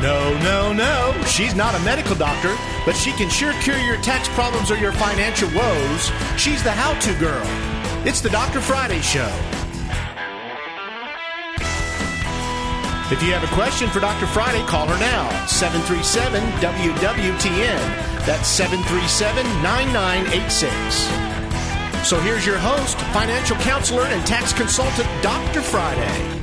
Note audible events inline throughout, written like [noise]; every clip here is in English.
No, no, no. She's not a medical doctor, but she can sure cure your tax problems or your financial woes. She's the how to girl. It's the Dr. Friday Show. If you have a question for Dr. Friday, call her now. 737 WWTN. That's 737 9986. So here's your host, financial counselor, and tax consultant, Dr. Friday.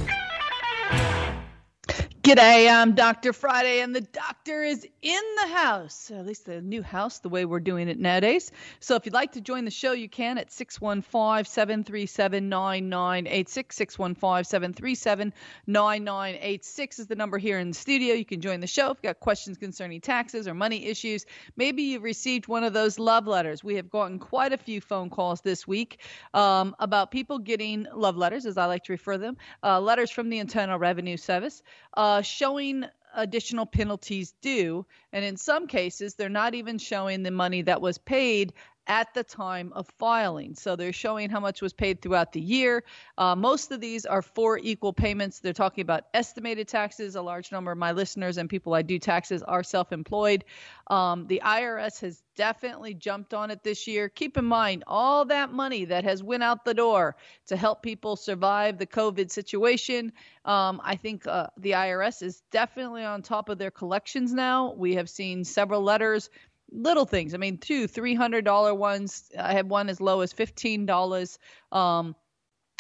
G'day, I'm Dr. Friday, and the doctor is in the house, at least the new house, the way we're doing it nowadays. So if you'd like to join the show, you can at 615 737 9986. 615 737 9986 is the number here in the studio. You can join the show if you've got questions concerning taxes or money issues. Maybe you've received one of those love letters. We have gotten quite a few phone calls this week um, about people getting love letters, as I like to refer them, uh, letters from the Internal Revenue Service. Uh, uh, showing additional penalties due. And in some cases, they're not even showing the money that was paid at the time of filing. So they're showing how much was paid throughout the year. Uh, most of these are for equal payments. They're talking about estimated taxes. A large number of my listeners and people I do taxes are self employed. Um, the IRS has definitely jumped on it this year. Keep in mind all that money that has went out the door to help people survive the COVID situation. Um, I think uh, the IRS is definitely on top of their collections now. We have seen several letters little things. I mean, two three hundred dollar ones. I had one as low as fifteen dollars. Um,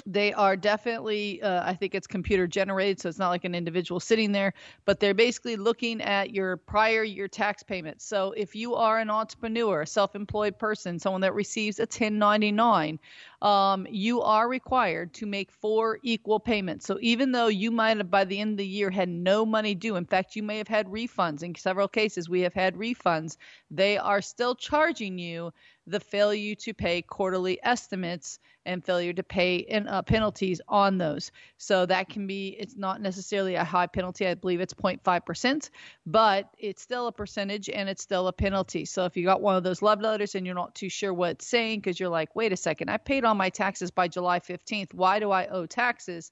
they are definitely uh, i think it's computer generated so it's not like an individual sitting there but they're basically looking at your prior year tax payments. So if you are an entrepreneur a self-employed person someone that receives a 1099 um, you are required to make four equal payments. So even though you might have by the end of the year had no money due in fact you may have had refunds. In several cases we have had refunds. They are still charging you the failure to pay quarterly estimates and failure to pay in, uh, penalties on those. So that can be, it's not necessarily a high penalty. I believe it's 0.5%, but it's still a percentage and it's still a penalty. So if you got one of those love letters and you're not too sure what it's saying because you're like, wait a second, I paid all my taxes by July 15th. Why do I owe taxes?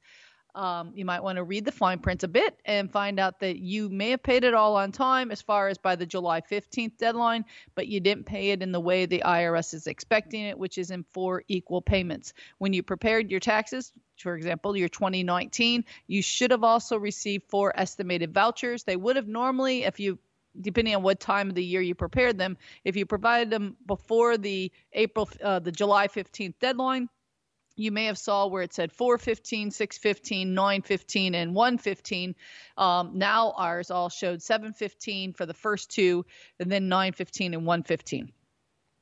Um, you might want to read the fine print a bit and find out that you may have paid it all on time as far as by the July 15th deadline, but you didn't pay it in the way the IRS is expecting it, which is in four equal payments. When you prepared your taxes, for example, your 2019, you should have also received four estimated vouchers. They would have normally, if you depending on what time of the year you prepared them, if you provided them before the April, uh, the July 15th deadline, you may have saw where it said 415 615 915 and 115 um, now ours all showed 715 for the first two and then 915 and 115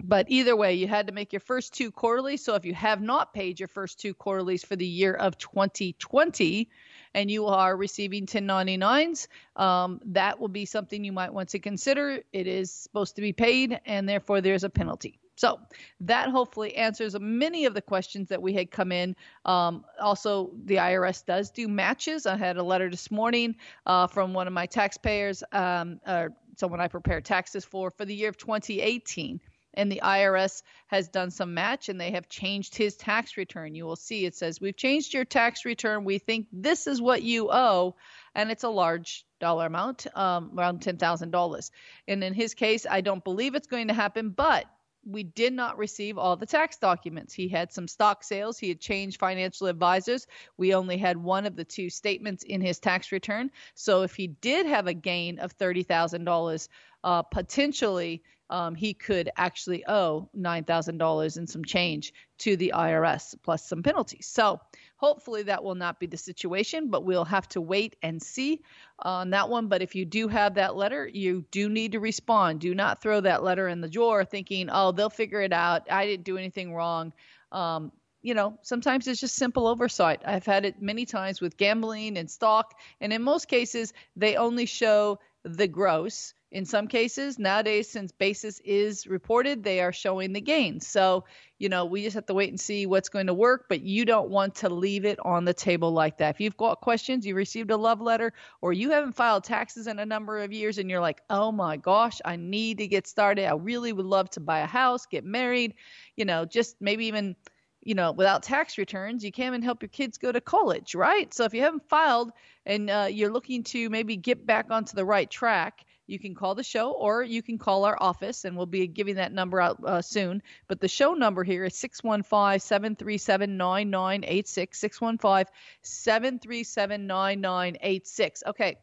but either way you had to make your first two quarterly so if you have not paid your first two quarterlies for the year of 2020 and you are receiving 1099s um, that will be something you might want to consider. It is supposed to be paid and therefore there's a penalty so that hopefully answers many of the questions that we had come in. Um, also, the IRS does do matches. I had a letter this morning uh, from one of my taxpayers, um, or someone I prepare taxes for, for the year of 2018 and the IRS has done some match and they have changed his tax return. You will see it says, We've changed your tax return. We think this is what you owe. And it's a large dollar amount, um, around $10,000. And in his case, I don't believe it's going to happen, but we did not receive all the tax documents. He had some stock sales. He had changed financial advisors. We only had one of the two statements in his tax return. So if he did have a gain of $30,000, uh, potentially um, he could actually owe $9,000 and some change to the IRS plus some penalties. So hopefully that will not be the situation, but we'll have to wait and see on that one. But if you do have that letter, you do need to respond. Do not throw that letter in the drawer thinking, oh, they'll figure it out. I didn't do anything wrong. Um, you know, sometimes it's just simple oversight. I've had it many times with gambling and stock, and in most cases, they only show the gross in some cases nowadays since basis is reported they are showing the gains so you know we just have to wait and see what's going to work but you don't want to leave it on the table like that. If you've got questions you received a love letter or you haven't filed taxes in a number of years and you're like oh my gosh i need to get started. I really would love to buy a house get married you know just maybe even you know, without tax returns, you can't even help your kids go to college, right? So if you haven't filed and uh, you're looking to maybe get back onto the right track, you can call the show or you can call our office and we'll be giving that number out uh, soon. But the show number here is 615 737 9986. 615 737 9986. Okay.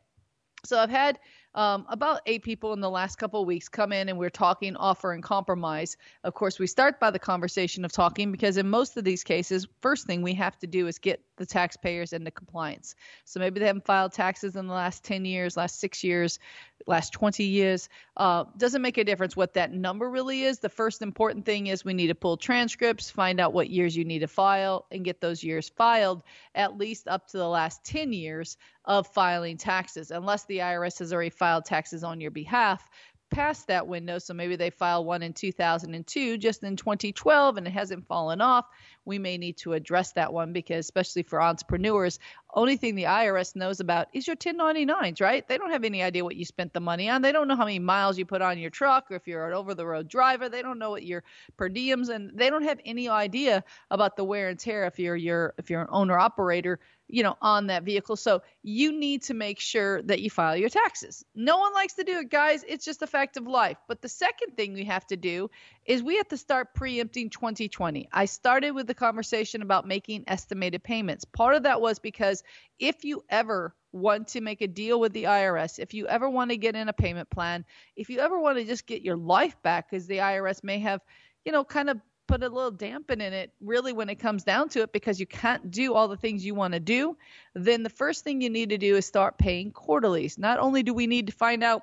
So I've had um, about eight people in the last couple of weeks come in and we're talking offer and compromise. Of course, we start by the conversation of talking because in most of these cases, first thing we have to do is get the taxpayers into compliance. So maybe they haven't filed taxes in the last 10 years, last six years, last 20 years. Uh, doesn't make a difference what that number really is. The first important thing is we need to pull transcripts, find out what years you need to file, and get those years filed at least up to the last 10 years of filing taxes, unless the IRS has already filed taxes on your behalf past that window. So maybe they filed one in 2002, just in 2012, and it hasn't fallen off. We may need to address that one because, especially for entrepreneurs, only thing the IRS knows about is your 1099s, right? They don't have any idea what you spent the money on. They don't know how many miles you put on your truck or if you're an over the road driver. They don't know what your per diems and they don't have any idea about the wear and tear if you're your if you're an owner operator you know, on that vehicle. So you need to make sure that you file your taxes. No one likes to do it, guys. It's just a fact of life. But the second thing we have to do is we have to start preempting 2020. I started with the conversation about making estimated payments. Part of that was because if you ever want to make a deal with the IRS, if you ever want to get in a payment plan, if you ever want to just get your life back because the IRS may have, you know, kind of put a little dampen in it really when it comes down to it because you can't do all the things you want to do, then the first thing you need to do is start paying quarterlies. Not only do we need to find out,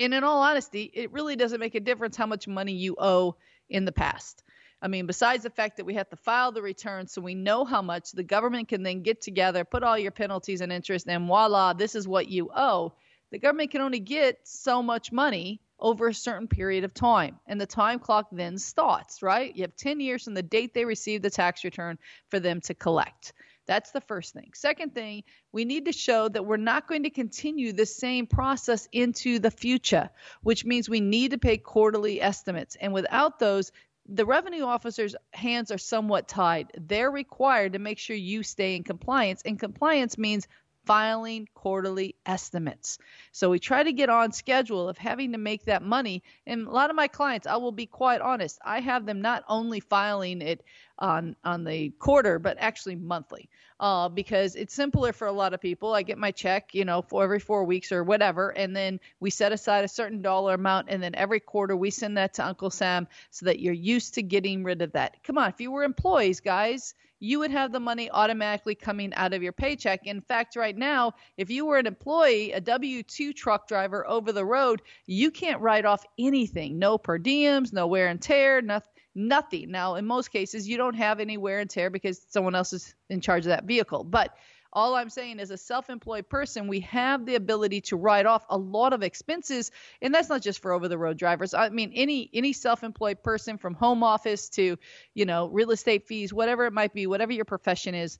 and in all honesty, it really doesn't make a difference how much money you owe in the past. I mean, besides the fact that we have to file the return so we know how much, the government can then get together, put all your penalties and interest, and voila, this is what you owe. The government can only get so much money over a certain period of time. And the time clock then starts, right? You have 10 years from the date they receive the tax return for them to collect. That's the first thing. Second thing, we need to show that we're not going to continue the same process into the future, which means we need to pay quarterly estimates. And without those, the revenue officer's hands are somewhat tied. They're required to make sure you stay in compliance, and compliance means filing quarterly estimates. So we try to get on schedule of having to make that money. And a lot of my clients, I will be quite honest, I have them not only filing it on on the quarter, but actually monthly, uh, because it's simpler for a lot of people. I get my check, you know, for every four weeks or whatever, and then we set aside a certain dollar amount, and then every quarter we send that to Uncle Sam so that you're used to getting rid of that. Come on, if you were employees, guys, you would have the money automatically coming out of your paycheck. In fact, right now, if you were an employee, a W 2 truck driver over the road, you can't write off anything no per diems, no wear and tear, nothing nothing. Now, in most cases, you don't have any wear and tear because someone else is in charge of that vehicle. But all I'm saying is, a self employed person, we have the ability to write off a lot of expenses. And that's not just for over the road drivers. I mean, any any self employed person from home office to, you know, real estate fees, whatever it might be, whatever your profession is.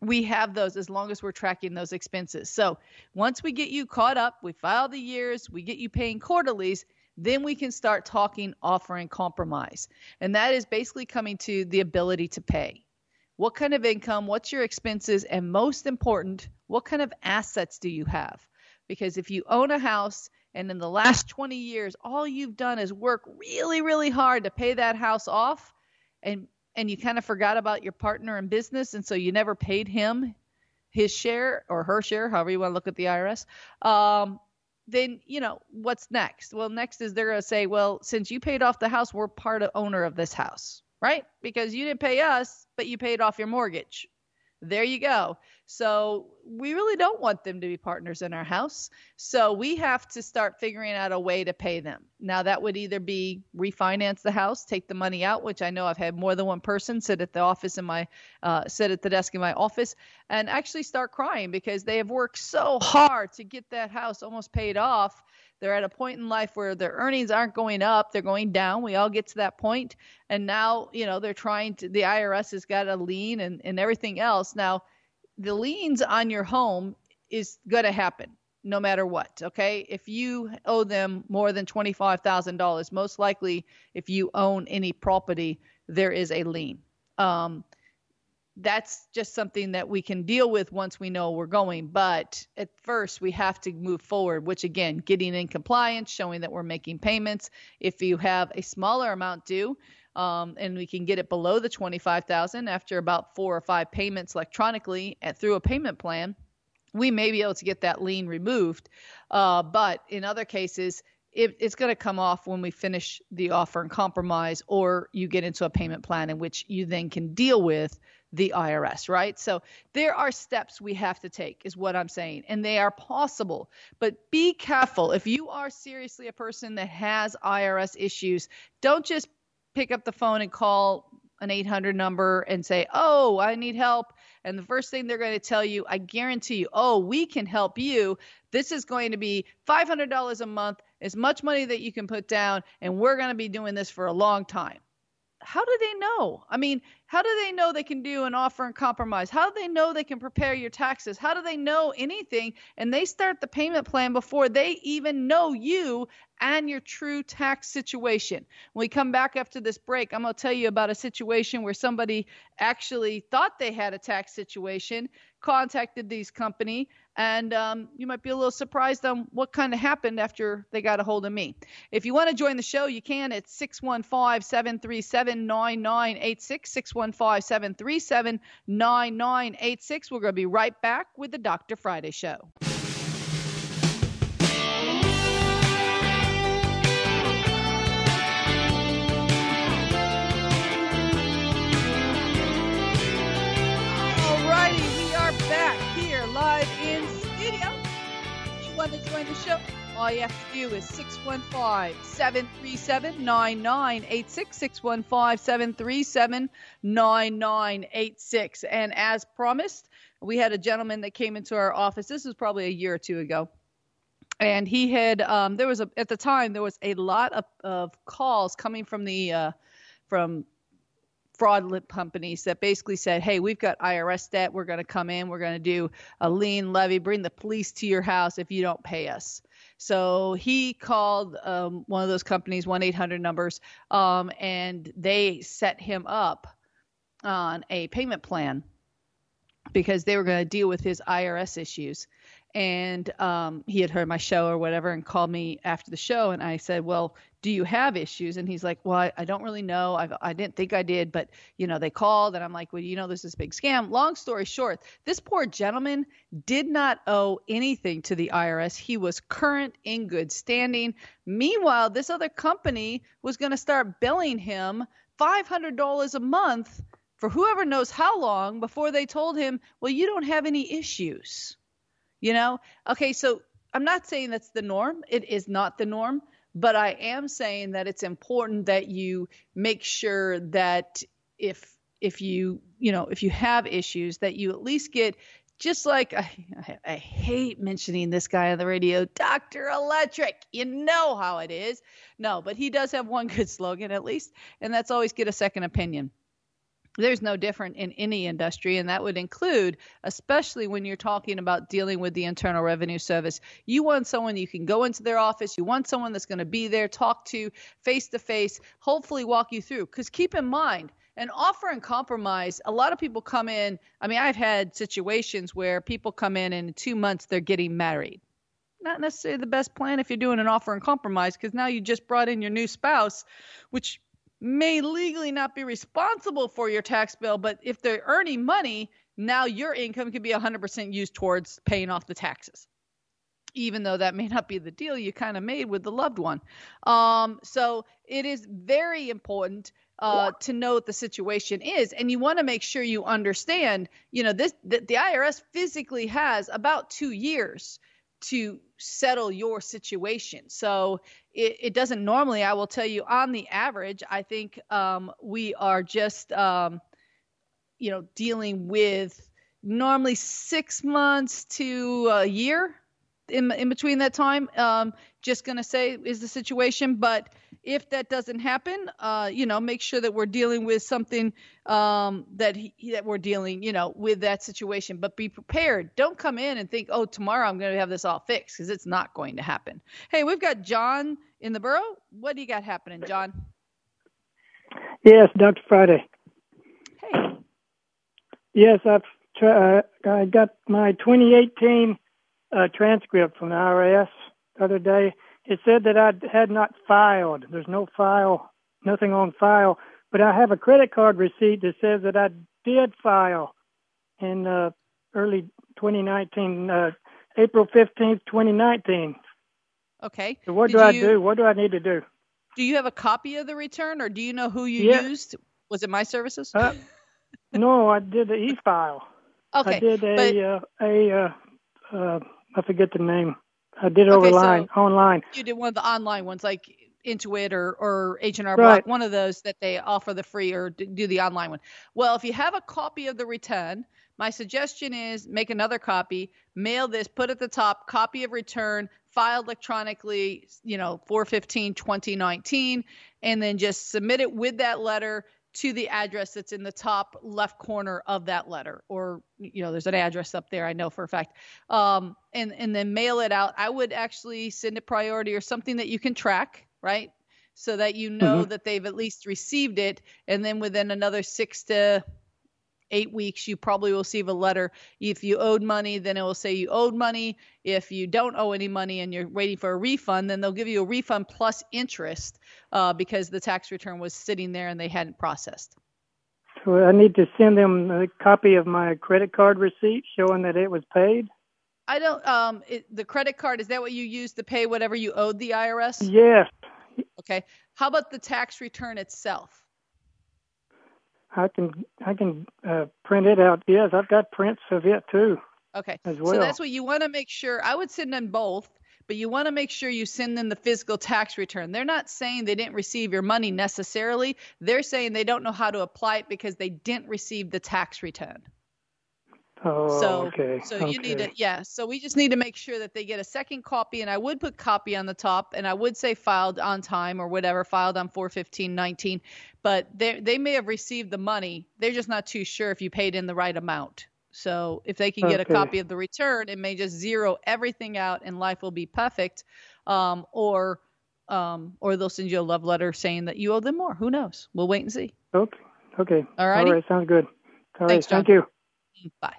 We have those as long as we're tracking those expenses. So once we get you caught up, we file the years, we get you paying quarterlies, then we can start talking offering compromise. And that is basically coming to the ability to pay. What kind of income, what's your expenses, and most important, what kind of assets do you have? Because if you own a house and in the last 20 years all you've done is work really really hard to pay that house off and and you kind of forgot about your partner in business and so you never paid him his share or her share, however you want to look at the IRS, um, then you know what's next well next is they're going to say well since you paid off the house we're part of owner of this house right because you didn't pay us but you paid off your mortgage there you go. So we really don't want them to be partners in our house. So we have to start figuring out a way to pay them. Now that would either be refinance the house, take the money out, which I know I've had more than one person sit at the office in my uh, sit at the desk in my office and actually start crying because they have worked so hard to get that house almost paid off they're at a point in life where their earnings aren't going up, they're going down. We all get to that point. And now, you know, they're trying to, the IRS has got a lien and, and everything else. Now, the liens on your home is going to happen no matter what. Okay. If you owe them more than $25,000, most likely if you own any property, there is a lien. Um, that's just something that we can deal with once we know we're going. But at first, we have to move forward, which again, getting in compliance, showing that we're making payments. If you have a smaller amount due, um, and we can get it below the 25,000 after about four or five payments electronically at, through a payment plan, we may be able to get that lien removed. Uh, but in other cases, it, it's going to come off when we finish the offer and compromise, or you get into a payment plan in which you then can deal with the IRS, right? So there are steps we have to take, is what I'm saying, and they are possible. But be careful. If you are seriously a person that has IRS issues, don't just pick up the phone and call an 800 number and say, Oh, I need help. And the first thing they're going to tell you, I guarantee you, Oh, we can help you. This is going to be $500 a month, as much money that you can put down, and we're going to be doing this for a long time how do they know? I mean, how do they know they can do an offer and compromise? How do they know they can prepare your taxes? How do they know anything? And they start the payment plan before they even know you and your true tax situation. When we come back after this break, I'm going to tell you about a situation where somebody actually thought they had a tax situation, contacted these company, and um, you might be a little surprised on what kind of happened after they got a hold of me. If you want to join the show, you can at 615 737 9986. 615 737 9986. We're going to be right back with the Dr. Friday Show. Want to join the show, all you have to do is 615 737 9986. 615 737 9986. And as promised, we had a gentleman that came into our office. This was probably a year or two ago. And he had, um, there was a, at the time, there was a lot of, of calls coming from the, uh, from fraudulent companies that basically said, "Hey, we've got IRS debt. We're going to come in. We're going to do a lien levy, bring the police to your house if you don't pay us." So he called um, one of those companies, one eight hundred numbers, um, and they set him up on a payment plan because they were going to deal with his IRS issues and um, he had heard my show or whatever and called me after the show and i said well do you have issues? And he's like well i, I don't really know. I've, i didn't think i did but you know they called and i'm like well you know this is a big scam. Long story short this poor gentleman did not owe anything to the irs he was current in good standing. Meanwhile this other company was going to start billing him $500 a month for whoever knows how long before they told him well you don't have any issues you know? Okay, so I'm not saying that's the norm. It is not the norm, but I am saying that it's important that you make sure that if if you, you know, if you have issues that you at least get just like I, I, hate mentioning this guy on the radio, Dr. Electric. You know how it is. No, but he does have one good slogan at least, and that's always get a second opinion there's no different in any industry, and that would include, especially when you're talking about dealing with the Internal Revenue Service. You want someone you can go into their office, you want someone that's going to be there, talk to face to face, hopefully walk you through. Because keep in mind, an offer and compromise, a lot of people come in. I mean, I've had situations where people come in and in two months they're getting married. Not necessarily the best plan if you're doing an offer and compromise because now you just brought in your new spouse, which may legally not be responsible for your tax bill, but if they're earning money, now your income can be 100% used towards paying off the taxes. Even though that may not be the deal you kind of made with the loved one. Um, so it is very important uh, to know what the situation is, and you want to make sure you understand. You know, this the IRS physically has about two years to settle your situation. So it, it, doesn't normally, I will tell you, on the average, I think um, we are just, um, you know, dealing with normally six months to a year in, in between that time. Um, just going to say is the situation. But if that doesn't happen, uh, you know, make sure that we're dealing with something um, that he, that we're dealing, you know, with that situation. But be prepared. Don't come in and think, oh, tomorrow I'm going to have this all fixed because it's not going to happen. Hey, we've got John in the borough. What do you got happening, John? Yes, Dr. Friday. Hey, Yes, I've uh, I got my 2018 uh, transcript from the IRS the other day. It said that I had not filed. There's no file, nothing on file, but I have a credit card receipt that says that I did file in uh, early 2019, uh, April 15th, 2019. Okay. So what Did do I do? What do I need to do? Do you have a copy of the return, or do you know who you Yeah. used? Was it My Services? Uh, [laughs] no, I did the e-file. okay. I did but- a uh, a uh, uh, I forget the name. I did it Okay, over so- online. you did one of the online ones like Intuit or or H&R Right. Block, one of those that they offer the free or do the online one. Well, if you have a copy of the return, my suggestion is make another copy, mail this, put at the top copy of return, filed electronically, you know, 415 2019 and then just submit it with that letter to the address that's in the top left corner of that letter or you know there's an address up there i know for a fact. Um, and and then mail it out. I would actually send it priority or something that you can track right? So that you know that they've at least received it and then within another six to eight weeks you probably will receive a letter. If you owed money then it will say you owed money. If you don't owe any money and you're waiting for a refund then they'll give you a refund plus interest uh, because the tax return was sitting there and they hadn't processed. So I need to send them a copy of my credit card receipt showing that it was paid. i don't um it, the credit card is that what you use to pay whatever you owed the irs Yes, okay. How about the tax return itself I can I can uh, print it out. Yes, I've got prints of it too. Okay. as So that's what you want to make sure. I would send them both, but you want to make sure you send them the physical tax return. They're not saying they didn't receive your money necessarily. They're saying they don't know how to apply it because they didn't receive the tax return. Oh, so okay. so you need to yeah, so we just need to make sure that they get a second copy and I would put copy on the top and I would say filed on time or whatever, filed on 41519, but they they may have received the money. They're just not too sure if you paid in the right amount. So if they can get a copy of the return, it may just zero everything out and life will be perfect. Um, or um, or they'll send you a love letter saying that you owe them more. Who knows? We'll wait and see. Okay. Okay. All righty. All right. Sounds good. All right. Thanks, John. Thank you. Bye.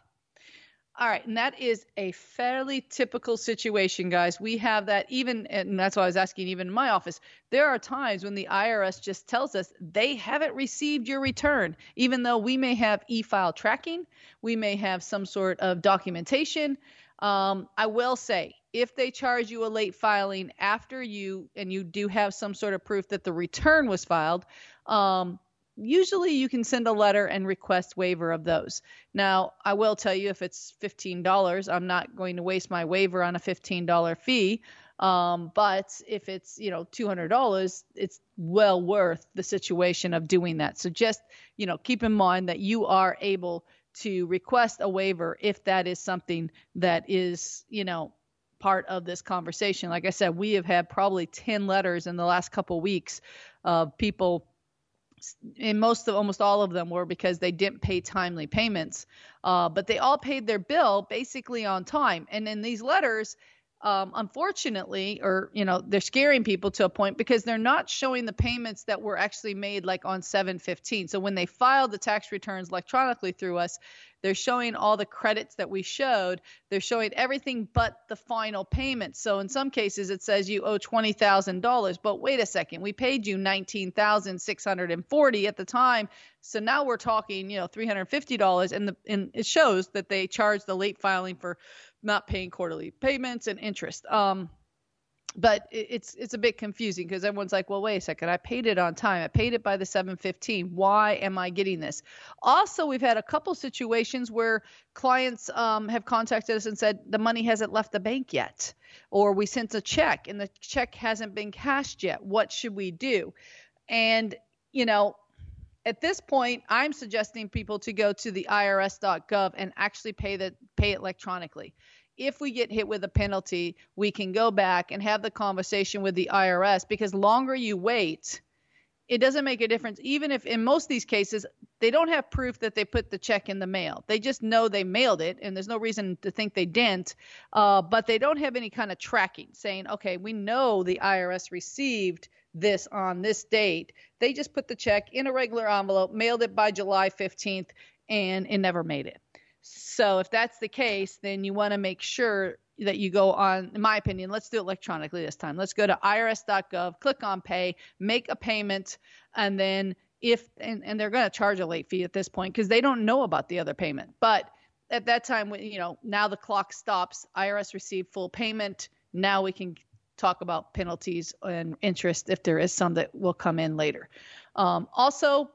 All right, and that is a fairly typical situation, guys. We have that even, and that's why I was asking, even in my office, there are times when the IRS just tells us they haven't received your return, even though we may have e file tracking, we may have some sort of documentation. Um, I will say, if they charge you a late filing after you, and you do have some sort of proof that the return was filed, um, usually you can send a letter and request waiver of those. Now, I will tell you if it's $15, I'm not going to waste my waiver on a $15 fee. Um, but if it's, you know, $200, it's well worth the situation of doing that. So just, you know, keep in mind that you are able to request a waiver if that is something that is, you know, part of this conversation. Like I said, we have had probably 10 letters in the last couple weeks of people and most of almost all of them were because they didn't pay timely payments. Uh, but they all paid their bill basically on time. And in these letters um, unfortunately or you know they're scaring people to a point because they're not showing the payments that were actually made like on 715 so when they filed the tax returns electronically through us they're showing all the credits that we showed. They're showing everything but the final payment. So in some cases it says you owe $20000 but wait a second we paid you 19640 at the time. So now we're talking you know $350 and the and it shows that they charge the late filing for not paying quarterly payments and interest. Um but it's it's a bit confusing because everyone's like, well, wait a second, I paid it on time. I paid it by the 715. Why am I getting this? Also, we've had a couple situations where clients um, have contacted us and said the money hasn't left the bank yet, or we sent a check and the check hasn't been cashed yet. What should we do? And you know, at this point, I'm suggesting people to go to the irs.gov and actually pay the pay it electronically. If we get hit with a penalty, we can go back and have the conversation with the IRS because longer you wait, it doesn't make a difference. Even if in most of these cases, they don't have proof that they put the check in the mail. They just know they mailed it, and there's no reason to think they didn't. Uh, but they don't have any kind of tracking saying, okay, we know the IRS received this on this date. They just put the check in a regular envelope, mailed it by July 15th, and it never made it. So if that's the case, then you want to make sure that you go on, in my opinion, let's do it electronically this time. Let's go to irs.gov, click on pay, make a payment, and then if, and, and they're going to charge a late fee at this point because they don't know about the other payment. But at that time, you know, now the clock stops, IRS received full payment. Now we can talk about penalties and interest if there is some that will come in later. Um, also,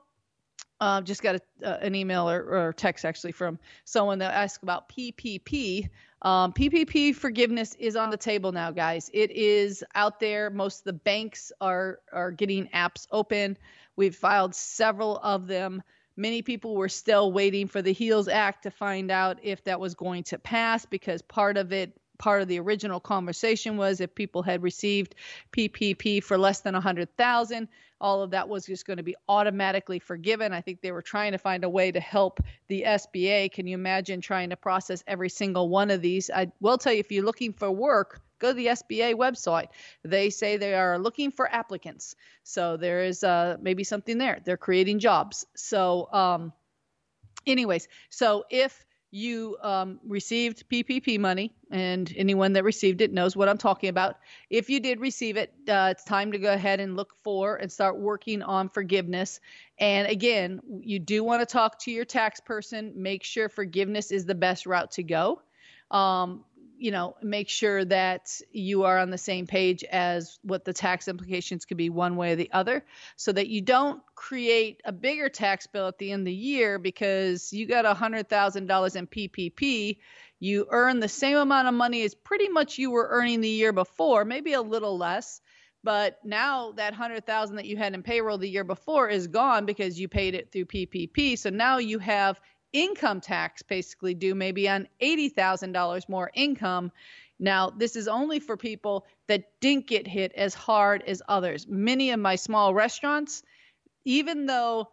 uh, just got a, uh, an email or, or, text actually from someone that asked about PPP. Um, PPP forgiveness is on the table now, guys. It is out there. Most of the banks are are getting apps open. We've filed several of them. Many people were still waiting for the HEALS Act to find out if that was going to pass because part of it part of the original conversation was if people had received PPP for less than 100,000, all of that was just going to be automatically forgiven. I think they were trying to find a way to help the SBA. Can you imagine trying to process every single one of these? I will tell you if you're looking for work, go to the SBA website. They say they are looking for applicants. So there is uh, maybe something there. They're creating jobs. So, um, anyways, so if you um, received PPP money, and anyone that received it knows what I'm talking about. If you did receive it, uh, it's time to go ahead and look for and start working on forgiveness. And again, you do want to talk to your tax person. Make sure forgiveness is the best route to go. Um, you know, make sure that you are on the same page as what the tax implications could be one way or the other so that you don't create a bigger tax bill at the end of the year because you got $100,000 in PPP. You earn the same amount of money as pretty much you were earning the year before, maybe a little less. But now that 100,000 that you had in payroll the year before is gone because you paid it through PPP. So now you have income tax basically due maybe on $80,000 more income. Now, this is only for people that didn't get hit as hard as others. Many of my small restaurants, even though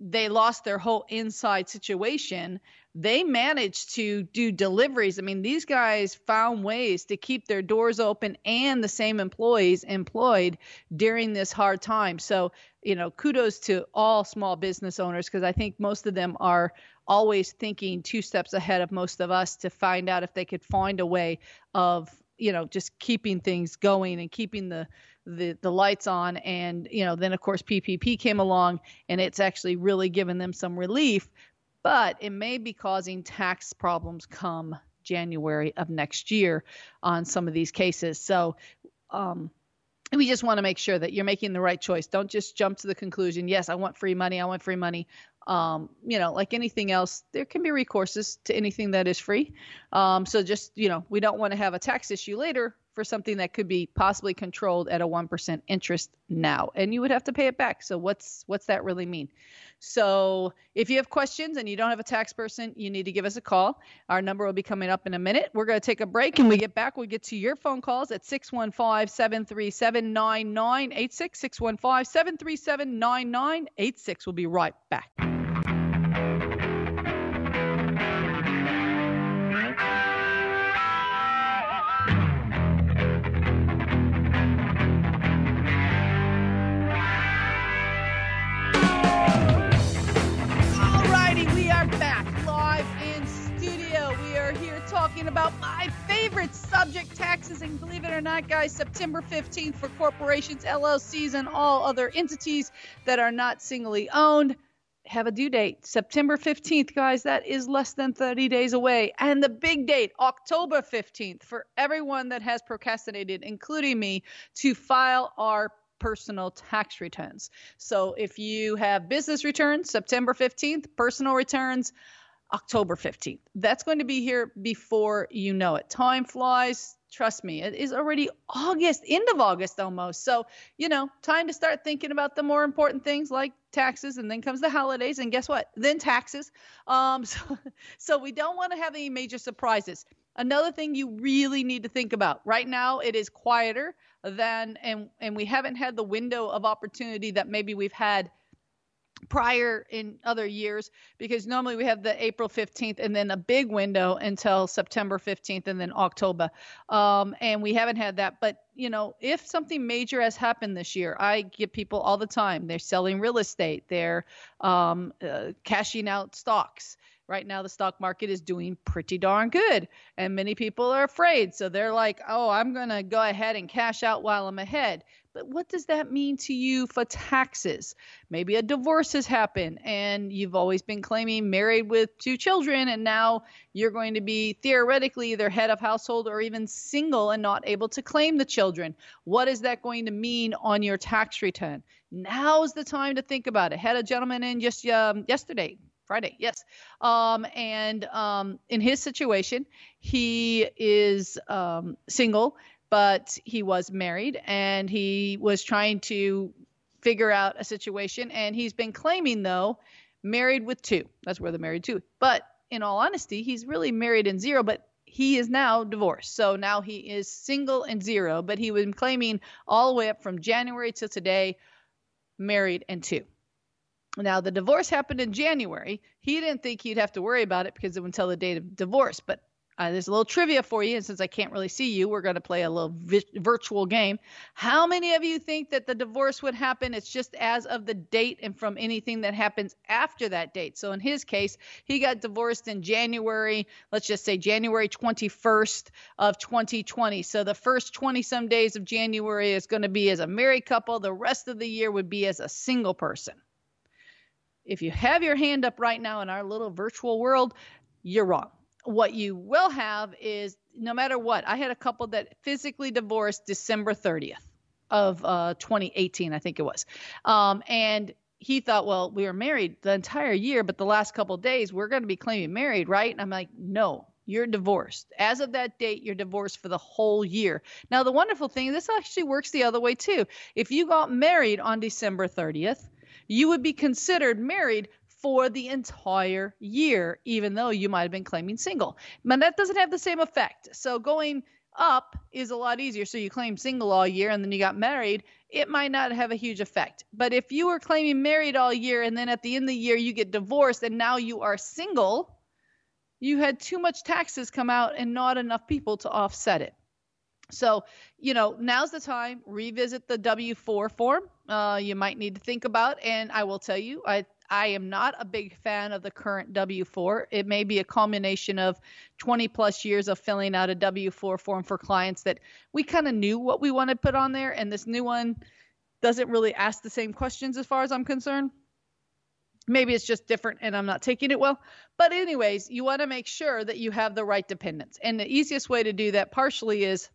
they lost their whole inside situation, they managed to do deliveries. I mean, these guys found ways to keep their doors open and the same employees employed during this hard time. So, you know, kudos to all small business owners because I think most of them are always thinking two steps ahead of most of us to find out if they could find a way of you know just keeping things going and keeping the the the lights on. And you know then of course PPP came along and it's actually really given them some relief but it may be causing tax problems come January of next year on some of these cases. So um we just want to make sure that you're making the right choice. Don't just jump to the conclusion, yes, I want free money, I want free money um, you know, like anything else, there can be recourses to anything that is free. Um, so just, you know, we don't want to have a tax issue later for something that could be possibly controlled at a 1% interest now and you would have to pay it back. So what's what's that really mean? So if you have questions and you don't have a tax person, you need to give us a call. Our number will be coming up in a minute. We're going to take a break and we get back, we'll get to your phone calls at 615-737-9986 615-737-9986. We'll be right back. Talking about my favorite subject, taxes. And believe it or not, guys, September 15th for corporations, LLCs, and all other entities that are not singly owned have a due date. September 15th, guys, that is less than 30 days away. And the big date, October 15th, for everyone that has procrastinated, including me, to file our personal tax returns. So if you have business returns, September 15th, personal returns, October 15th. That's going to be here before you know it. Time flies. Trust me, it is already August, end of August almost. So, you know, time to start thinking about the more important things like taxes, and then comes the holidays, and guess what? Then taxes. Um, [laughs] so, so we don't want to have any major surprises. Another thing you really need to think about right now, it is quieter than, and and we haven't had the window of opportunity that maybe we've had prior in other years because normally we have the April 15th and then a big window until September 15th and then October. Um, and we haven't had that. But you know, if something major has happened this year, I get people all the time. They're selling real estate, they're um, uh, cashing out stocks. Right now, the stock market is doing pretty darn good, and many people are afraid. So they're like, oh, I'm going to go ahead and cash out while I'm ahead. But what does that mean to you for taxes? Maybe a divorce has happened and you've always been claiming married with two children, and now you're going to be theoretically either head of household or even single and not able to claim the children. What is that going to mean on your tax return? Now's the time to think about it. Had a gentleman in just um, yesterday, Friday, yes. Um, and um, in his situation, he is um, single but he was married and he was trying to figure out a situation. And he's been claiming, though, married with two. That's where the married two. But in all honesty, he's really married in zero, but he is now divorced. So now he is single and zero, but he was claiming all the way up from January to today, married and two. Now, the divorce happened in January. He didn't think he'd have to worry about it because it would until the date of divorce. But uh, there's a little trivia for you, and since I can't really see you, we're going to play a little vi- virtual game. How many of you think that the divorce would happen? It's just as of the date and from anything that happens after that date. So in his case, he got divorced in January, let's just say January 21st of 2020. So the first 20 some days of January is going to be as a married couple. The rest of the year would be as a single person. If you have your hand up right now in our little virtual world, you're wrong what you will have is no matter what, I had a couple that physically divorced December 30th of uh, 2018, I think it was. Um, and he thought, well, we were married the entire year, but the last couple days we're going to be claiming married, right? And I'm like, no, you're divorced. As of that date, you're divorced for the whole year. Now, the wonderful thing, this actually works the other way too. If you got married on December 30th, you would be considered married for the entire year, even though you might have been claiming single. But that doesn't have the same effect. So going up is a lot easier. So you claim single all year and then you got married, it might not have a huge effect. But if you were claiming married all year and then at the end of the year you get divorced and now you are single, you had too much taxes come out and not enough people to offset it. So, you know, now's the time. Revisit the W 4 form. Uh, you might need to think about. And I will tell you, I I am not a big fan of the current W 4. It may be a culmination of 20 plus years of filling out a W 4 form for clients that we kind of knew what we want to put on there, and this new one doesn't really ask the same questions as far as I'm concerned. Maybe it's just different and I'm not taking it well. But, anyways, you want to make sure that you have the right dependents. And the easiest way to do that partially is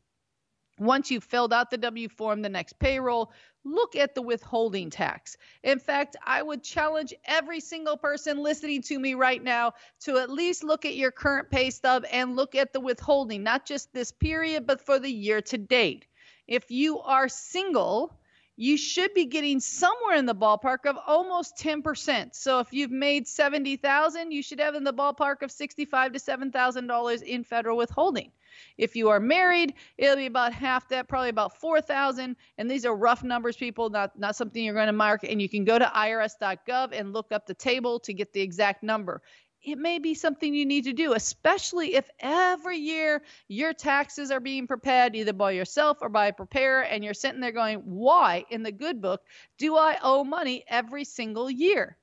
once you've filled out the W form, the next payroll, look at the withholding tax. In fact, I would challenge every single person listening to me right now to at least look at your current pay stub and look at the withholding, not just this period, but for the year to date. If you are single, you should be getting somewhere in the ballpark of almost 10%. So if you've made 70,000, you should have in the ballpark of 65 to $7,000 in federal withholding. If you are married, it'll be about half that, probably about 4,000. And these are rough numbers, people, not, not something you're going to mark. And you can go to irs.gov and look up the table to get the exact number it may be something you need to do, especially if every year your taxes are being prepared either by yourself or by a preparer, and you're sitting there going, Why in the good book do I owe money every single year?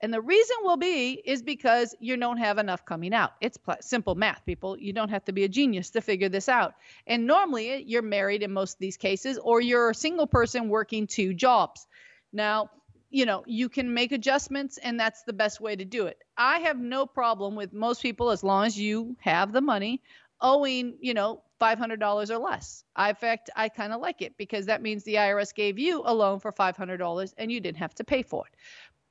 And the reason will be is because you don't have enough coming out. It's pl- simple math, people. You don't have to be a genius to figure this out. And normally you're married in most of these cases, or you're a single person working two jobs. Now, you know, you can make adjustments, and that's the best way to do it. I have no problem with most people as long as you have the money owing, you know, $500 or less. I, in fact, I kind of like it because that means the IRS gave you a loan for $500 and you didn't have to pay for it.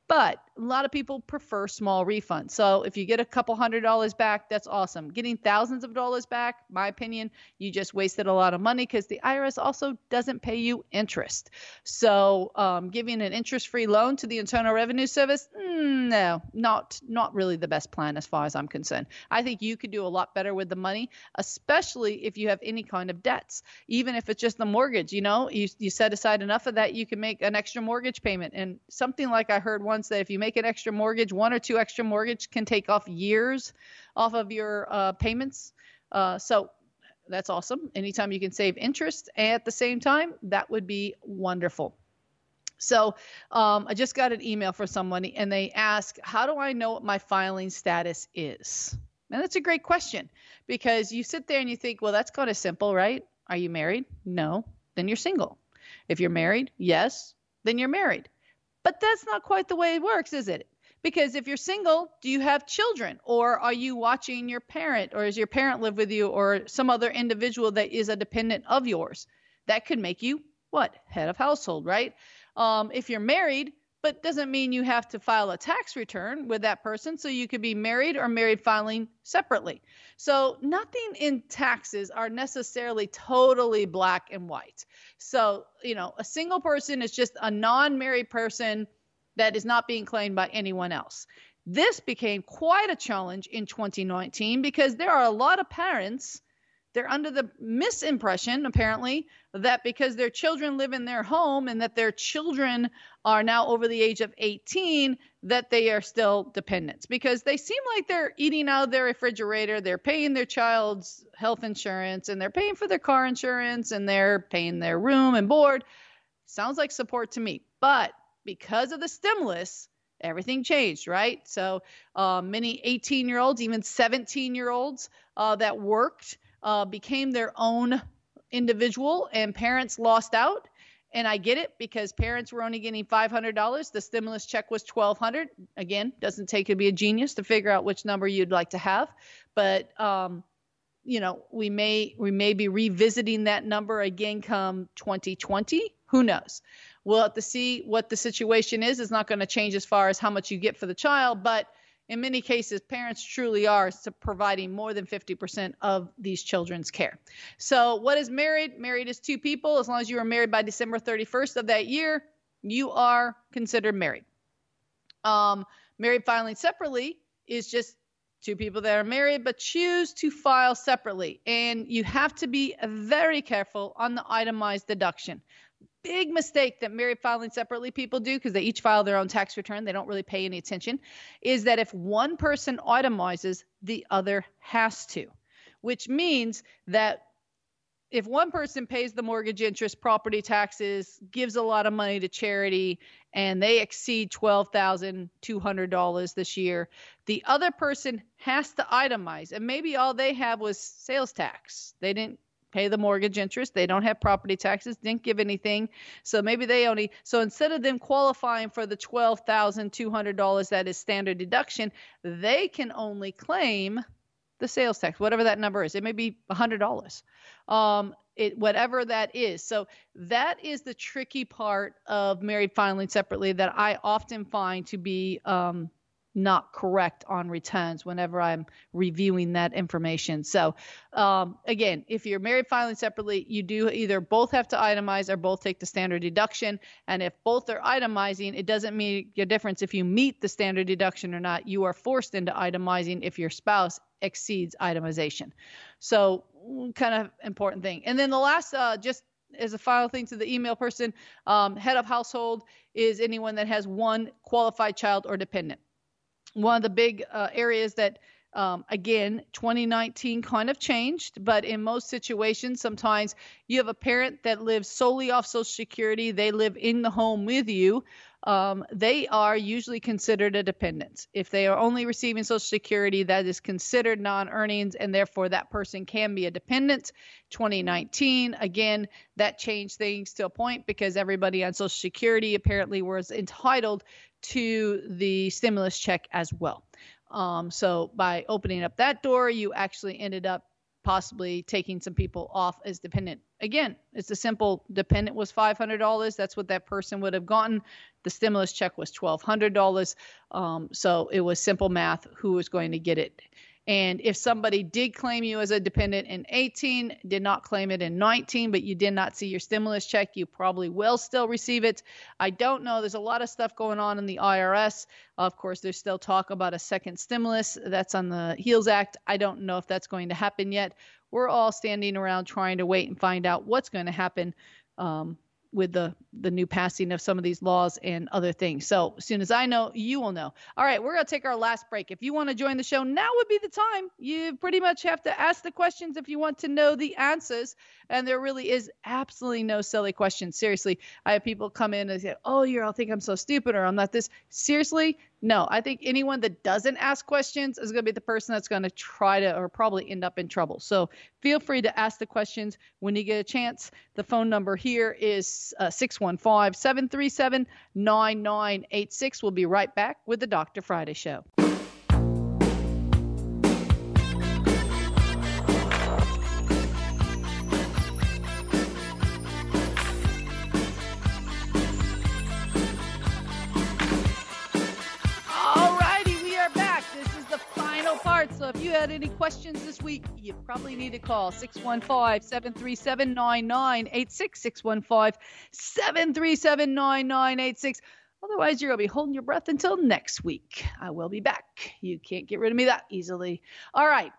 But a lot of people prefer small refunds. So if you get a couple hundred dollars back, that's awesome. Getting thousands of dollars back, my opinion, you just wasted a lot of money because the IRS also doesn't pay you interest. So um, giving an interest-free loan to the Internal Revenue Service, mm, no, not not really the best plan as far as I'm concerned. I think you could do a lot better with the money, especially if you have any kind of debts. Even if it's just the mortgage, you know, you you set aside enough of that, you can make an extra mortgage payment. And something like I heard one that if you make an extra mortgage, one or two extra mortgage can take off years off of your uh, payments. Uh, so that's awesome. Anytime you can save interest at the same time, that would be wonderful. So um, I just got an email from someone and they ask, How do I know what my filing status is? And that's a great question because you sit there and you think, Well, that's kind of simple, right? Are you married? No. Then you're single. If you're married, yes, then you're married. But that's not quite the way it works, is it? Because if you're single, do you have children? Or are you watching your parent? Or does your parent live with you? Or some other individual that is a dependent of yours? That could make you what? Head of household, right? Um, if you're married, but doesn't mean you have to file a tax return with that person. So you could be married or married filing separately. So nothing in taxes are necessarily totally black and white. So, you know, a single person is just a non married person that is not being claimed by anyone else. This became quite a challenge in 2019 because there are a lot of parents they're under the misimpression apparently that because their children live in their home and that their children are now over the age of 18 that they are still dependents. Because they seem like they're eating out of their refrigerator they're paying their child's health insurance and they're paying for their car insurance and they're paying their room and board. Sounds like support to me. But because of the stimulus, everything changed, right? So uh, many 18 year olds, even 17 year olds uh, that worked uh, became their own individual, and parents lost out. And I get it because parents were only getting $500. The stimulus check was $1,200. Again, doesn't take to be a genius to figure out which number you'd like to have, but um, you know we may we may be revisiting that number again come 2020. Who knows? We'll have to see what the situation is. It's not going to change as far as how much you get for the child, but in many cases, parents truly are providing more than 50% of these children's care. So, what is married? Married is two people. As long as you are married by December 31st of that year, you are considered married. Um, married filing separately is just two people that are married but choose to file separately. And you have to be very careful on the itemized deduction big mistake that married filing separately people do because they each file their own tax return, they don't really pay any attention, is that if one person itemizes, the other has to, which means that if one person pays the mortgage interest, property taxes, gives a lot of money to charity, and they exceed $12,200 this year, the other person has to itemize. And maybe all they have was sales tax. They didn't pay the mortgage interest. They don't have property taxes, didn't give anything. So maybe they only, so instead of them qualifying for the $12,200 that is standard deduction, they can only claim the sales tax, whatever that number is. It may be $100. Um, it, whatever that is. So that is the tricky part of married filing separately that I often find to be um, not correct on returns whenever I'm reviewing that information. So, um, again, if you're married filing separately, you do either both have to itemize or both take the standard deduction. And if both are itemizing, it doesn't make a difference if you meet the standard deduction or not. You are forced into itemizing if your spouse exceeds itemization. So, kind of important thing. And then the last, uh, just as a final thing to the email person, um, head of household is anyone that has one qualified child or dependent one of the big uh, areas that um, again 2019 kind of changed but in most situations sometimes you have a parent that lives solely off social security they live in the home with you um, they are usually considered a dependent. If they are only receiving social security that is considered non-earnings and therefore that person can be a dependent. 2019 again that changed things to a point because everybody on social security apparently was entitled to the stimulus check as well. Um, so by opening up that door, you actually ended up possibly taking some people off as dependent. Again, it's a simple dependent was $500. That's what that person would have gotten. The stimulus check was $1,200. Um, so it was simple math who was going to get it. And if somebody did claim you as a dependent in 18, did not claim it in 19, but you did not see your stimulus check, you probably will still receive it. I don't know. There's a lot of stuff going on in the IRS. Of course, there's still talk about a second stimulus that's on the HEALS Act. I don't know if that's going to happen yet. We're all standing around trying to wait and find out what's going to happen. Um, with the the new passing of some of these laws and other things. So as soon as I know, you will know. All right, we're gonna take our last break. If you want to join the show, now would be the time. You pretty much have to ask the questions if you want to know the answers. And there really is absolutely no silly questions. Seriously, I have people come in and say, "Oh, you're all think I'm so stupid or I'm not this." Seriously, no. I think anyone that doesn't ask questions is going to be the person that's going to try to or probably end up in trouble. So feel free to ask the questions when you get a chance. The phone number here is uh, 615 737 9986. We'll be right back with the Dr. Friday Show. So if you had any questions this week, you probably need to call 615 737 9986. 615 737 9986. Otherwise, you're going to be holding your breath until next week. I will be back. You can't get rid of me that easily. All right.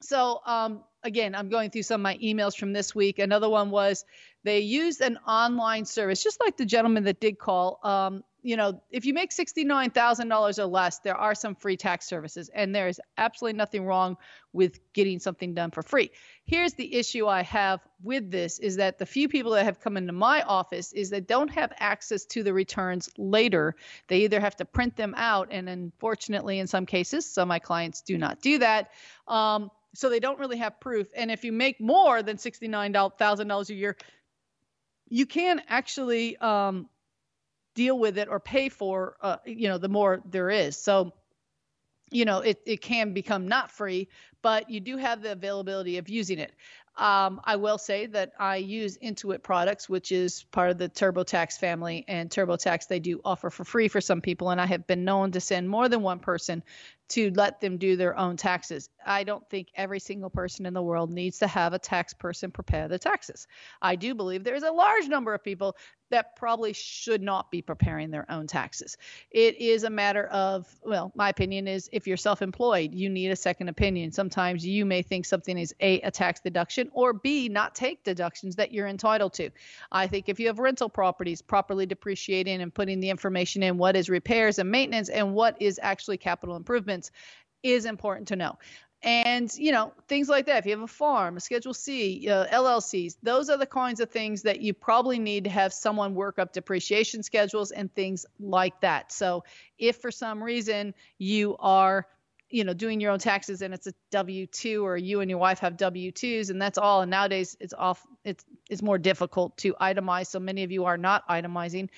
So, um, again, I'm going through some of my emails from this week. Another one was they used an online service, just like the gentleman that did call. Um, you know, if you make $69,000 or less, there are some free tax services, and there is absolutely nothing wrong with getting something done for free. Here's the issue I have with this is that the few people that have come into my office is that don't have access to the returns later. They either have to print them out, and unfortunately, in some cases, some of my clients do not do that. Um, so they don't really have proof. And if you make more than $69,000 a year, you can actually um, deal with it or pay for uh, you know the more there is. So you know it, it can become not free but you do have the availability of using it. Um, I will say that I use Intuit products, which is part of the TurboTax family, and TurboTax they do offer for free for some people, and I have been known to send more than one person to let them do their own taxes. I don't think every single person in the world needs to have a tax person prepare the taxes. I do believe there's a large number of people that probably should not be preparing their own taxes. It is a matter of, well, my opinion is if you're self employed, you need a second opinion. Sometimes you may think something is A, a tax deduction, or B, not take deductions that you're entitled to. I think if you have rental properties, properly depreciating and putting the information in what is repairs and maintenance and what is actually capital improvement is important to know. And, you know, things like that. If you have a farm, a Schedule C, uh, LLCs, those are the kinds of things that you probably need to have someone work up depreciation schedules and things like that. So if for some reason you are you know doing your own taxes and it's a w2 or you and your wife have w2s and that's all and nowadays it's off it's it's more difficult to itemize so many of you are not itemizing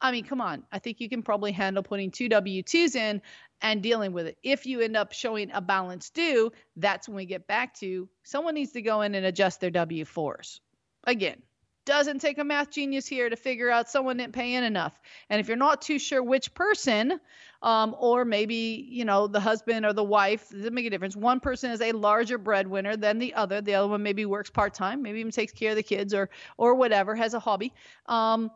I mean, come on. I think you can probably handle putting two W 2s in and dealing with it. If you end up showing a balance due, that's when we get back to someone needs to go in and adjust their W 4s. Again, doesn't take a math genius here to figure out someone didn't pay in enough. And if you're not too sure which person, um, or maybe you know the husband or the wife, doesn't make a difference. One person is a larger breadwinner than the other. The other one maybe works part time, maybe even takes care of the kids or or whatever, has a hobby. Um,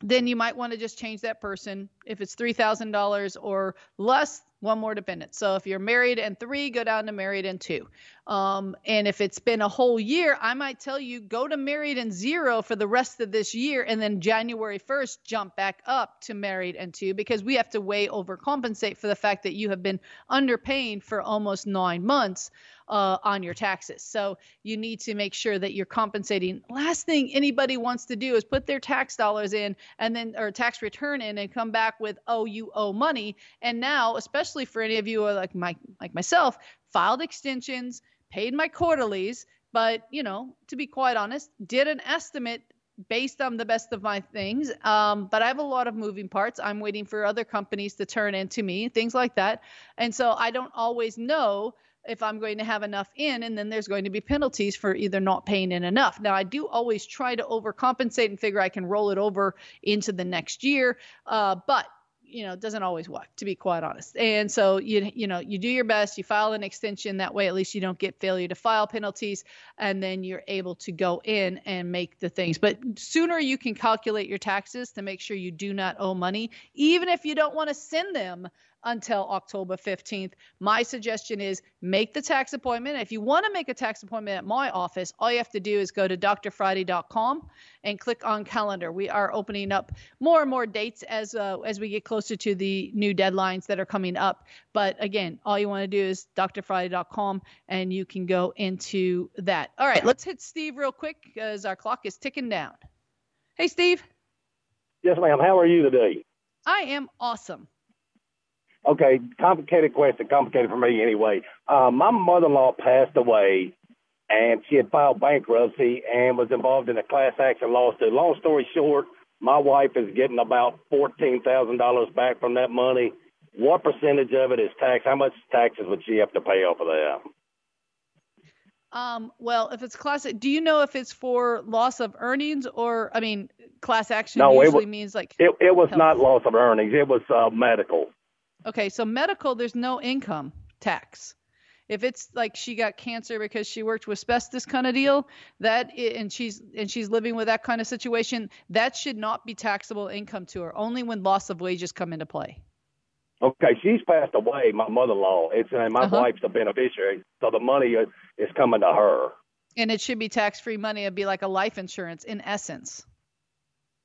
then you might want to just change that person. If it's $3,000 or less, one more dependent. So if you're married and three, go down to married and two. Um, and if it's been a whole year, I might tell you go to married and zero for the rest of this year, and then January 1st jump back up to married and two because we have to way overcompensate for the fact that you have been underpaying for almost nine months uh, on your taxes. So you need to make sure that you're compensating. Last thing anybody wants to do is put their tax dollars in and then or tax return in and come back with oh you owe money. And now, especially for any of you like my like myself, filed extensions, paid my quarterlies, but you know, to be quite honest, did an estimate based on the best of my things. Um, but I have a lot of moving parts. I'm waiting for other companies to turn into me, things like that. And so I don't always know if I'm going to have enough in, and then there's going to be penalties for either not paying in enough. Now, I do always try to overcompensate and figure I can roll it over into the next year, uh, but you know, doesn't always work, to be quite honest. And so you you know, you do your best, you file an extension that way at least you don't get failure to file penalties and then you're able to go in and make the things. But sooner you can calculate your taxes to make sure you do not owe money, even if you don't want to send them until October 15th. My suggestion is make the tax appointment. If you want to make a tax appointment at my office, all you have to do is go to drfriday.com and click on calendar. We are opening up more and more dates as uh, as we get closer to the new deadlines that are coming up. But again, all you want to do is drfriday.com and you can go into that. All right, let's hit Steve real quick because our clock is ticking down. Hey, Steve. Yes, ma'am. How are you today? I am awesome. Okay, complicated question, complicated for me anyway. Uh, my mother-in-law passed away, and she had filed bankruptcy and was involved in a class action lawsuit. Long story short, my wife is getting about fourteen thousand dollars back from that money. What percentage of it is tax? How much taxes would she have to pay off of that? Um, well, if it's class, do you know if it's for loss of earnings or, I mean, class action no, usually it means like. It, it was health. not loss of earnings. It was uh, medical. Okay, so medical, there's no income tax. If it's like she got cancer because she worked with asbestos kind of deal, that and she's and she's living with that kind of situation, that should not be taxable income to her. Only when loss of wages come into play. Okay, she's passed away. My mother-in-law. It's and my Uh-huh. wife's the beneficiary, so the money is, is coming to her. And it should be tax-free money. It'd be like a life insurance in essence.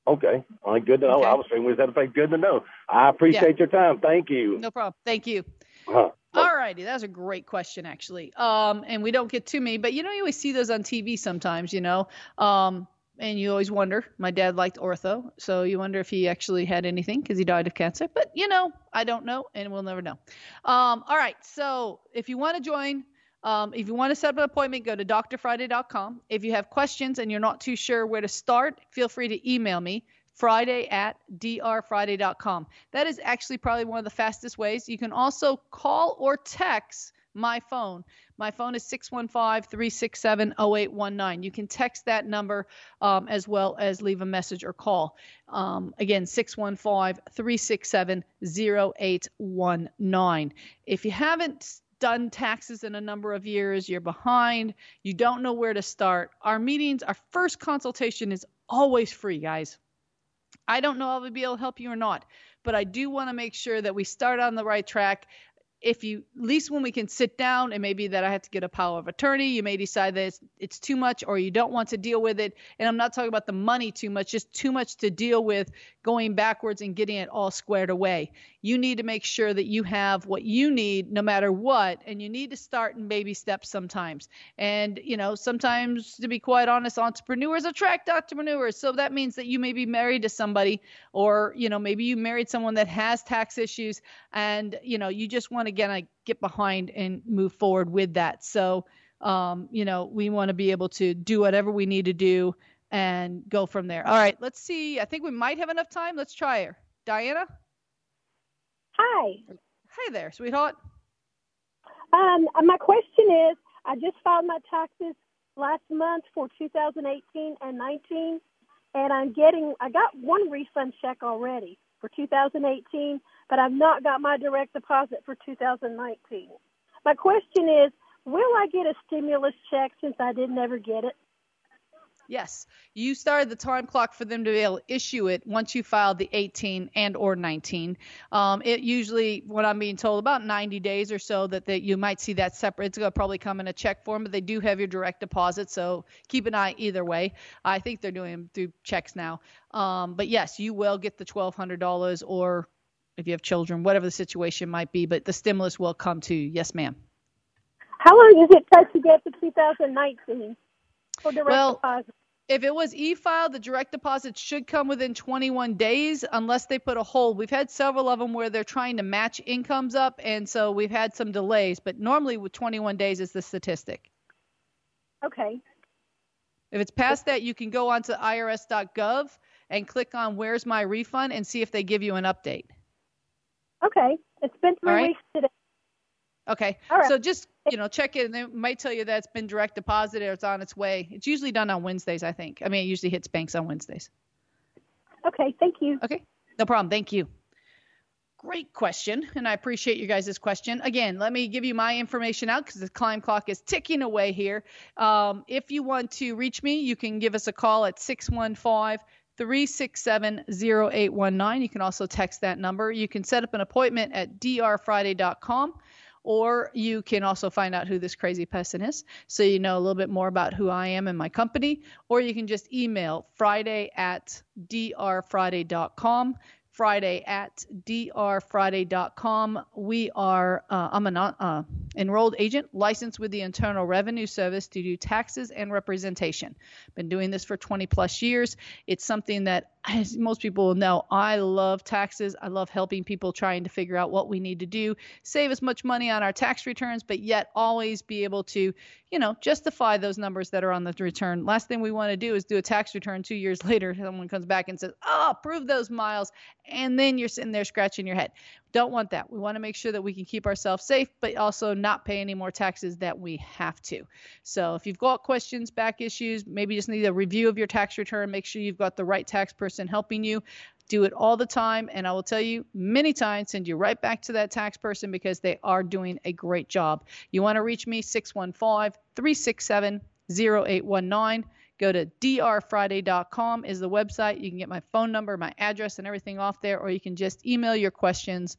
Okay, all right, good to know. Okay. I was thinking we said to good to know. I appreciate your time. Thank you. No problem. Thank you. Uh-huh. All righty, that was a great question actually. Um, and we don't get too many, but you know, you always see those on TV sometimes, you know. Um, and you always wonder. My dad liked ortho, so you wonder if he actually had anything because he died of cancer. But you know, I don't know, and we'll never know. Um, all right, so if you want to join. Um, if you want to set up an appointment, go to drfriday.com. If you have questions and you're not too sure where to start, feel free to email me, friday at drfriday.com. That is actually probably one of the fastest ways. You can also call or text my phone. My phone is 615 367 0819. You can text that number um, as well as leave a message or call. Um, again, 615 367 0819. If you haven't done taxes in a number of years, you're behind, you don't know where to start, our meetings, our first consultation is always free, guys. I don't know if I'll be able to help you or not, but I do want to make sure that we start on the right track. If you, at least when we can sit down, and maybe that I have to get a power of attorney, you may decide that it's, it's too much or you don't want to deal with it. And I'm not talking about the money too much, just too much to deal with going backwards and getting it all squared away. You need to make sure that you have what you need no matter what, and you need to start in baby steps sometimes. And, you know, sometimes, to be quite honest, entrepreneurs attract entrepreneurs. So that means that you may be married to somebody, or, you know, maybe you married someone that has tax issues, and, you know, you just want to get, like, get behind and move forward with that. So, um, you know, we want to be able to do whatever we need to do and go from there. All right, let's see. I think we might have enough time. Let's try her. Diana? Hi. Hey there, sweetheart. Um, my question is, I just filed my taxes last month for 2018 and 19, and I'm getting, I got one refund check already for 2018, but I've not got my direct deposit for 2019. My question is, will I get a stimulus check since I didn't ever get it? Yes, you started the time clock for them to be able to issue it once you filed the 18 and or 19. Um, it usually, what I'm being told, about 90 days or so that they, you might see that separate. It's going to probably come in a check form, but they do have your direct deposit, so keep an eye either way. I think they're doing them through checks now. Um, but yes, you will get the $1,200 or if you have children, whatever the situation might be, but the stimulus will come to you. Yes, ma'am. How long does it take to get the 2019 for direct Well, deposit? If it was e-filed, the direct deposit should come within 21 days unless they put a hold. We've had several of them where they're trying to match incomes up, and so we've had some delays. But normally, with 21 days is the statistic. Okay. If it's past that, you can go onto irs.gov and click on "Where's my refund" and see if they give you an update. Okay. It's been three right. weeks today. Okay. All right. So just you know check it, and they might tell you that it's been direct deposited or it's on its way. It's usually done on Wednesdays, I think. I mean, it usually hits banks on Wednesdays. Okay. Thank you. Okay, no problem. Thank you. Great question, and I appreciate you guys' question. Again, let me give you my information out because the climb clock is ticking away here. Um, if you want to reach me, you can give us a call at 615 367 0819. You can also text that number. You can set up an appointment at drfriday.com or you can also find out who this crazy person is so you know a little bit more about who I am and my company. Or you can just email friday at drfriday.com. Friday at drfriday.com. We are, uh, I'm an uh, enrolled agent licensed with the Internal Revenue Service to do taxes and representation. Been doing this for 20 plus years. It's something that, as most people know, I love taxes. I love helping people trying to figure out what we need to do, save as much money on our tax returns, but yet always be able to, you know, justify those numbers that are on the return. Last thing we want to do is do a tax return two years [laughs] later. Someone comes back and says, oh, prove those miles. And then you're sitting there scratching your head. Don't want that. We want to make sure that we can keep ourselves safe, but also not pay any more taxes that we have to. So if you've got questions, back issues, maybe just need a review of your tax return, make sure you've got the right tax person helping you. Do it all the time. And I will tell you many times, send you right back to that tax person because they are doing a great job. You want to reach me, 615 367 0819. Go to drfriday.com is the website. You can get my phone number, my address, and everything off there, or you can just email your questions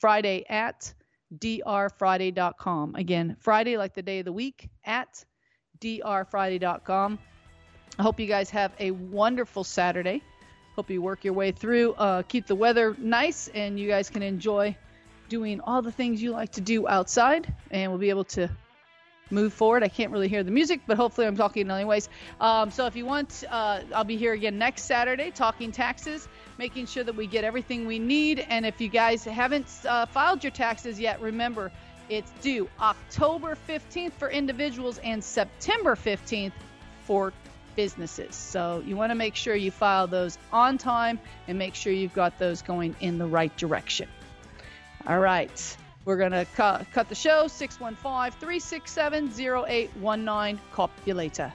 Friday at drfriday.com. Again, Friday like the day of the week at drfriday.com. I hope you guys have a wonderful Saturday. Hope you work your way through. Uh, keep the weather nice, and you guys can enjoy doing all the things you like to do outside, and we'll be able to move forward. I can't really hear the music, but hopefully I'm talking anyways. Um, so if you want, uh, I'll be here again next Saturday talking taxes, making sure that we get everything we need. And if you guys haven't uh, filed your taxes yet, remember it's due October 15th for individuals and September 15th for businesses. So you want to make sure you file those on time and make sure you've got those going in the right direction. All right. We're going to cut the show 615 367 0819. Copulator.